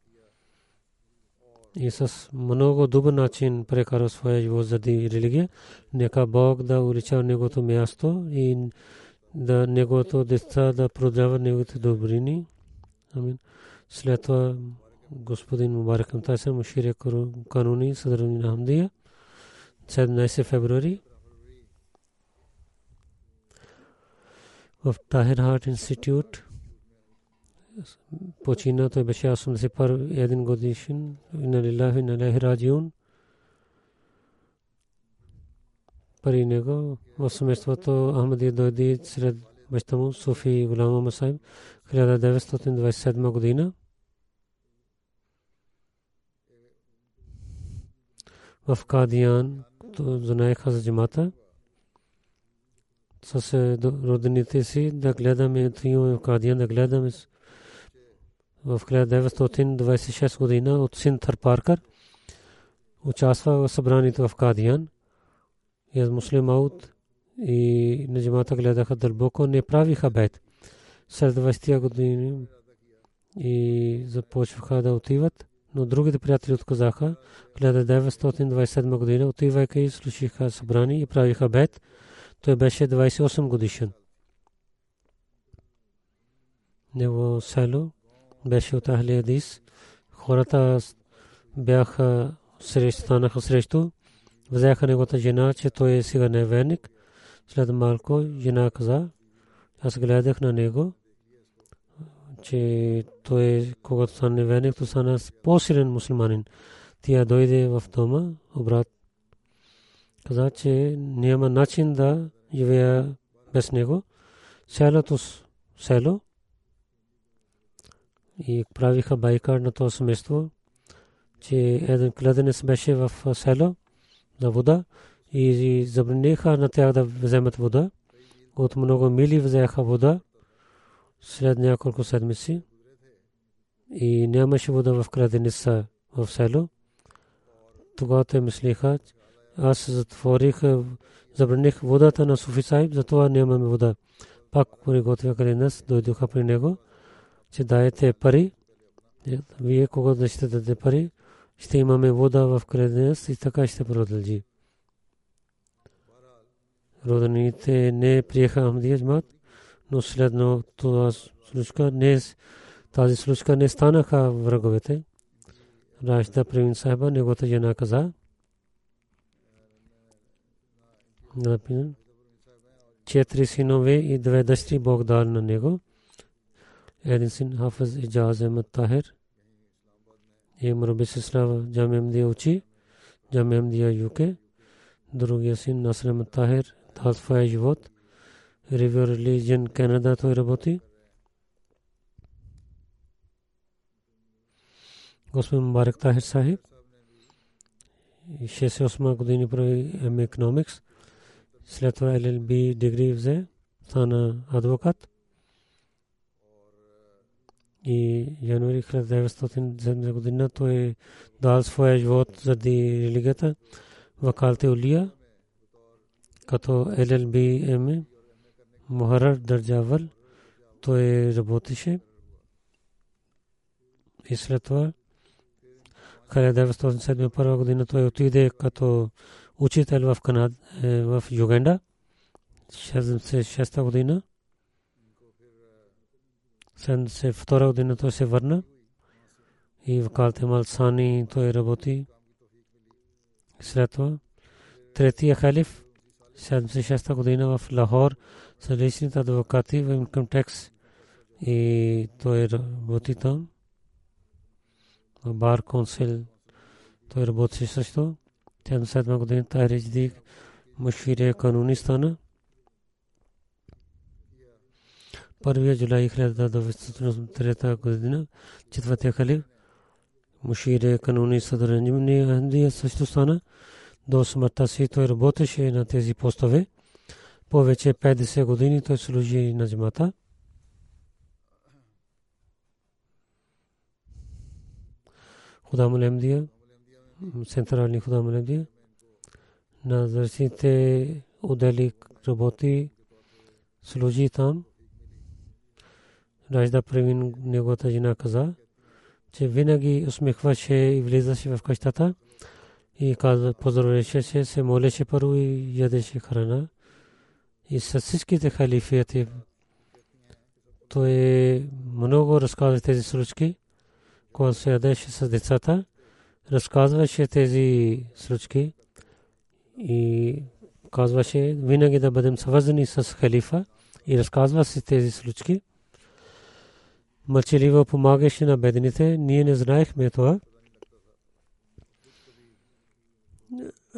и с много добър начин прекара своя живот заради религия. Нека Бог да улича негото място и да негото деца да продава неговите добрини. Амин. След това господин Мубарак Амтайсер Муширия Кануни Съдрани на Хамдия 17 февруари в Тахир Харт институт почина той беше 81 годишен на лилахи на лахи раджиун пари него в семейството Ахмади дойди сред баща му Суфи Гулама Масайб 1927 година в Кадиян знаеха за джамата с родените си да гледаме отиваме в Кадиян да гледаме в 1926 година от Синтър Паркър участва в събранието в Кадиян и аз муслим аут и на джамата гледаха дълбоко не правиха бед след 20 години и започваха да отиват но другите приятели отказаха 1927 година отивайки и слушаха събрани и правиха бед той беше 28 годишен него село беше от Ахли. Хората бяха срещу, станаха срещу. Взеха неговата жена, че той е сега неверник. След малко жена каза, аз гледах на него, че той, когато стана неверник, то стана по-силен мусулманин. Тя дойде в дома, обрат. Каза, че няма начин да живея без него. Селото село и правиха байкар на това семейство, че един кладенец беше в село за вода и забраниха на тях да вземат вода. От много мили взеха вода след няколко седмици и нямаше вода в кладенеца в село. Тогава те мислиха, аз затворих, забраних водата на Суфи Сайб, затова нямаме вода. Пак приготвя кладенец, дойдоха при него че даете пари, вие кога да ще дадете пари, ще имаме вода в креденс и така ще продължи. Родените не приеха Ахмадия джмат, но следно това случка не, тази случка не станаха враговете. Рашда Правин Сахаба, неговата жена каза, четири синове и две дъщери Бог дар на него. Един син Хафаз Иджаз Ахмад Тахир и Мраби Сислава Джамемдия учи, Джамемдия юке. Другия син Наср Ахмад Тахир, Талфая живот. River Religion Canada той работи. Господин Мубарак Тахир Сахиб 68 години прави ем економикс. След това LLB дигри взе, стана адвокат. И януари 1907 година той дал своя живот заради религията. Вакалте Улия като LLB е Мухарар Дърджавал той работеше и след това 1971 година той отиде като учител в Канада, в Юганда. 76 година. 72 година той се върна и в Калтемал Сани той работи. След това третия халиф 76 година в Лахор с различните адвокати в Income Tax и той работи там. Бар Консил той работи също. 77 година Тайриджди мушфире кануни стана. Първия жулай 1993 година четвъртия халиф мушире кануни съдържание Ахмдия също стана. До смъртта си той работеше на тези постове. Повече 50 години той служи на джамата. Худам Лемдия, централни Худам Лемдия. На зарсите отдели работи, служи там. Ражда Превин неговата жена каза, че винаги усмихваше и влизаше в къщата и каза, поздравеше се, молеше първо и ядеше храна и с всичките халифияти. Той много разказва тези случки, когато се ядеше с децата, разказваше тези случки и казваше винаги да бъдем свързани с халифа и разказва си тези случки. Мълчаливо помагаше на бедните, ние не знаехме това.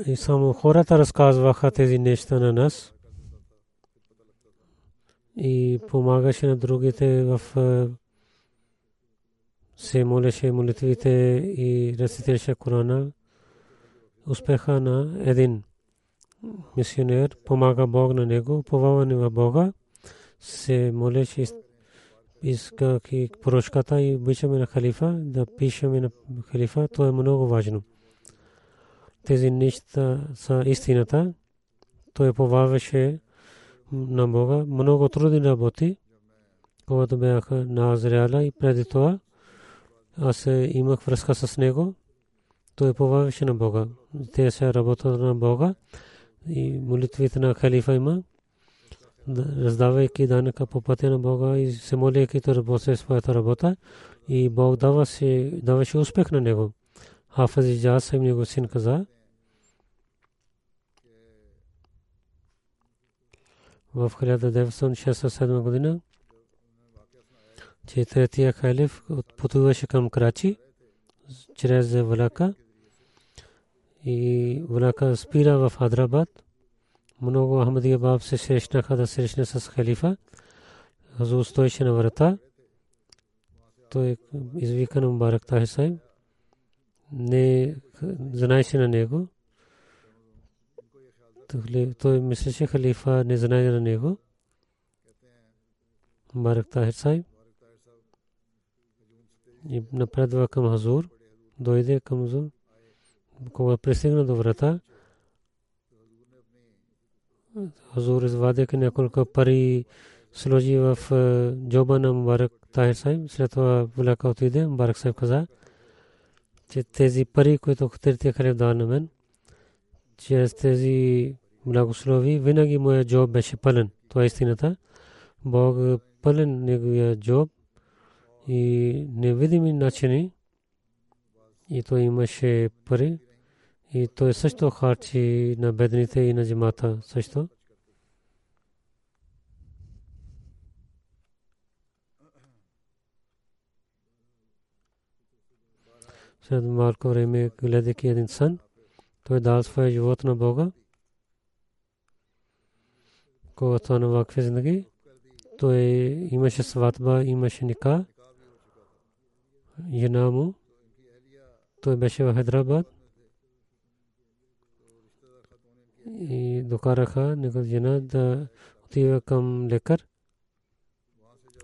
И само хората разказваха тези неща на нас. И помагаше на другите в се молеше молитвите и рецитираше Корана. Успеха на един мисионер. Помага Бог на него, поваване в Бога, се молеше искайки прошката и обичаме на халифа, да пишеме на халифа, то е много важно. Тези неща са истината. Той поваваше на Бога. Много трудни работи, когато бяха на Азриала и преди това аз имах връзка с него. Той поваваше на Бога. Те се работят на Бога и молитвите на халифа има. Раздавайки данъка по пътя на Бога и се молейки, той работеше своята работа и Бог даваше успех на него. Хафаз Иджаз им него син каза, в 1967 година, че третия халиф пътуваше към Крачи чрез влака и влака спира в Хадрабад. Много Ахмадия баб се срещнаха да срещне с халифа. Хазур стоеше на врата. Той извика на Мубарак Тахи Не знаеше на него той мислеше халифа не знае на него. Барак Тахир Сайб и напредва към Хазур, дойде към Хазур, кога пристигна до врата, Хазур извадяка няколко пари сложи в джоба на Мубарак Тахир Сайб, след това вляка отиде, Мубарак Сайб каза, че тези пари, които третия халиф дал на мен, чрез тези благослови, винаги моя джоб беше пълен. Това е истината. Бог пълен неговия джоб и невидими начини. И той имаше пари. И той също харчи на бедните и на джамата също. след малко време, гледайки един сън, той дал своя живот на Бога. Когато на вакфе зинаги, той имаше сватба, имаше ника. Жена му, той беше в Хайдрабад. И докараха негов жена да отива към лекар.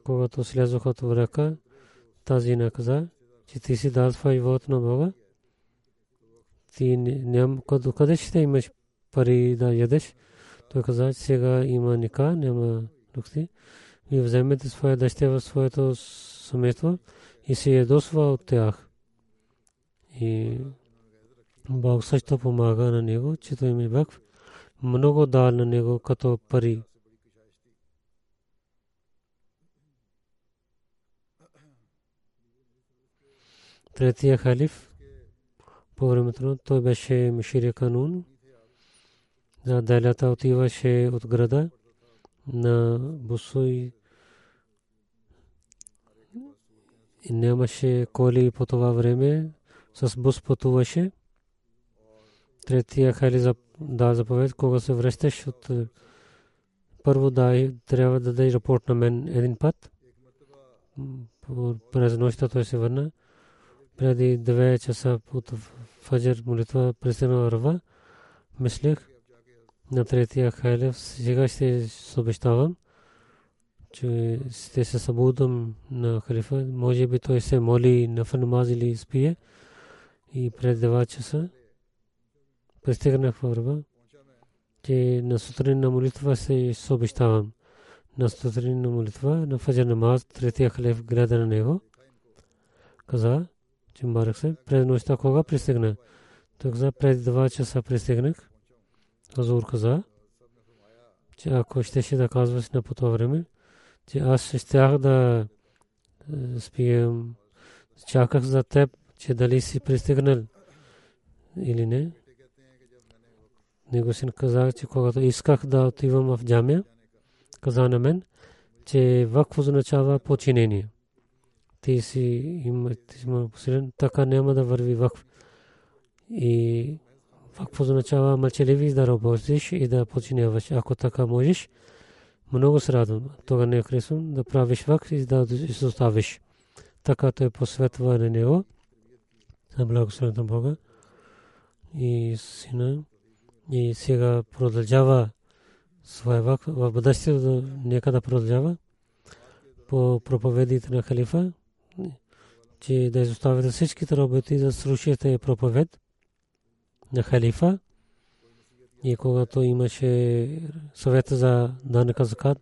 Когато слязоха от врага, тази жена каза, че ти си дал своя живот на Бога. Ти ням, къде ще имаш пари да ядеш? Той каза, че сега има ника, няма духти. Вие вземете своя дъще в своето семейство и се ядосва от тях. И Бог също помага на него, че той ми бак много дал на него като пари. третия халиф по времето той беше Миширия Канун. За далята отиваше от града на Бусой. И нямаше коли по това време. С бус пътуваше. Третия хали да заповед, кога се връщаш от първо да трябва да даде рапорт на мен един път. През нощта той се върна преди 2 часа от фаджр молитва пристигна Рава, мислех на третия хайлев, сега ще се обещавам, че ще се събудам на халифа. Може би той се моли на фанамаз или спие. И пред 2 часа пристигнах в че на сутрин на молитва се обещавам. На сутрин на молитва, на фаджр намаз, третия халиф гледа на него. Каза, че Мбарак се през нощта кога пристигна? Той каза през два часа пристигнах. Хазур каза, че ако щеше да казваш на по това време, че аз щях да спием, чаках за теб, че дали си пристигнал или не. Него син каза, че когато исках да отивам в джамия, каза на мен, че вакф означава починение ти си има посилен, така няма да върви вакф. И вакф означава мълчаливи да работиш и да починяваш. Ако така можеш, много се радвам. Тога не харесвам да правиш вакф и да изоставиш. Така той посветва на него. Благословен Бога. И сина. И сега продължава своя вакф. В бъдещето нека да продължава по проповедите на халифа че да изоставите всичките работи да слушате проповед на халифа. И когато имаше съвета за данъка закат,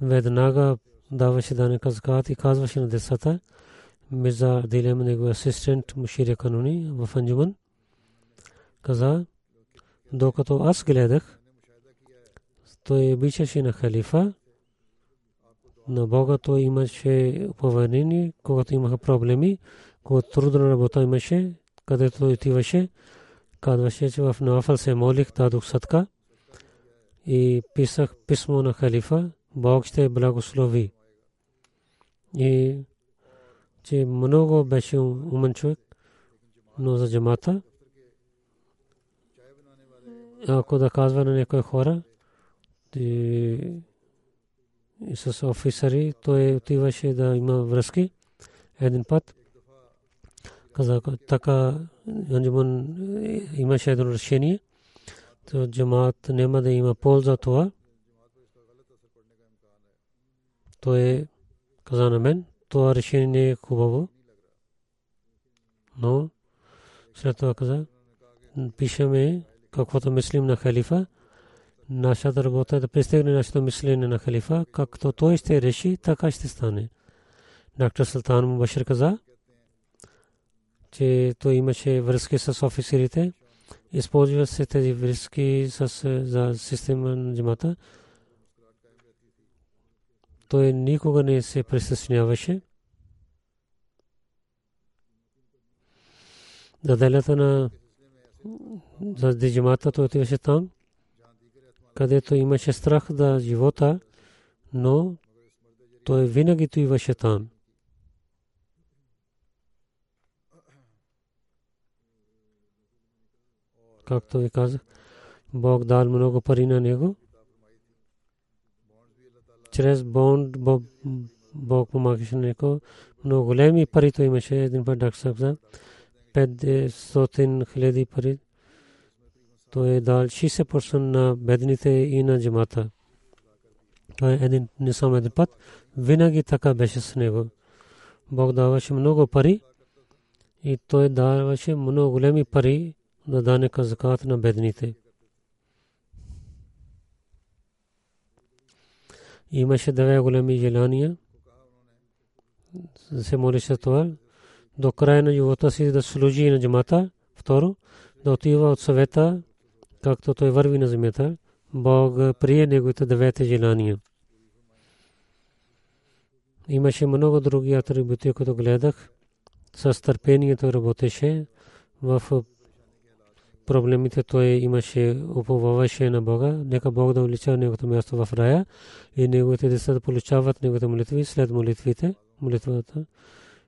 веднага даваше данъка закат и казваше на децата, Мирза Дилем, него асистент Муширия Кануни в Анджуман, каза, докато аз гледах, той обичаше на халифа, на Бога той имаше упование, когато имаха проблеми, когато трудна работа имаше, където отиваше, казваше, че в Нафал се молих, дадох садка и писах писмо на халифа, Бог ще благослови. И че много беше умен човек, но за джамата, ако да казва на някои хора, с офисъри, той отиваше да има връзки. Един път каза, така Анджуман имаше едно решение, то джамаат няма да има полза това. Той каза на мен, това решение не е хубаво. Но след това каза, пишеме каквото мислим на халифа, нашата работа е да пристигне нашето мислене на халифа, както той ще реши, така ще стане. Доктор Султан Мубашир каза, че той имаше връзки с офицерите. Използва се тези връзки с, за система на джамата. Той никога не се присъединяваше. Заделята на за джамата той отиваше там, където имаше страх за живота, но той винаги отиваше там. както ви казах, Бог дал много пари на него. Чрез бонд Бог помагаше на него. Много големи пари той имаше един път каза. 500 хиляди пари. Той е дал 60% на бедните и на джамата. Това е един, не само един път. Винаги така беше с него. Бог даваше много пари и той даваше много големи пари на данъка закат на бедните. Имаше две големи желания. Се молише това. До края на живота си да служи на джамата. Второ, да отива от съвета, както той върви на земята. Бог прие неговите двете желания. Имаше много други атрибути, които гледах. С търпението работеше в проблемите той имаше уповаваше на Бога. Нека Бог да увеличава неговото място в рая и неговите деца да получават неговите молитви след молитвите. Молитвата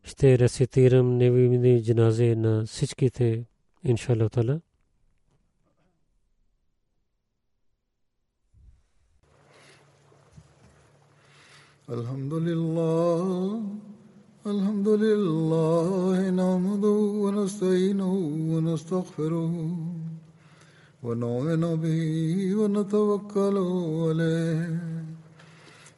ще рецитирам неговите джаназе на всичките, иншалlah тала. الحمد لله الحمد لله نحمده ونستعينه ونستغفره ونؤمن به ونتوكل عليه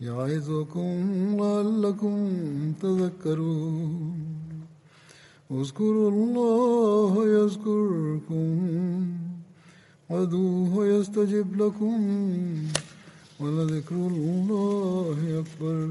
يعظكم لعلكم تذكرون اذكروا الله يذكركم وادعوه يستجب لكم ولذكر الله أكبر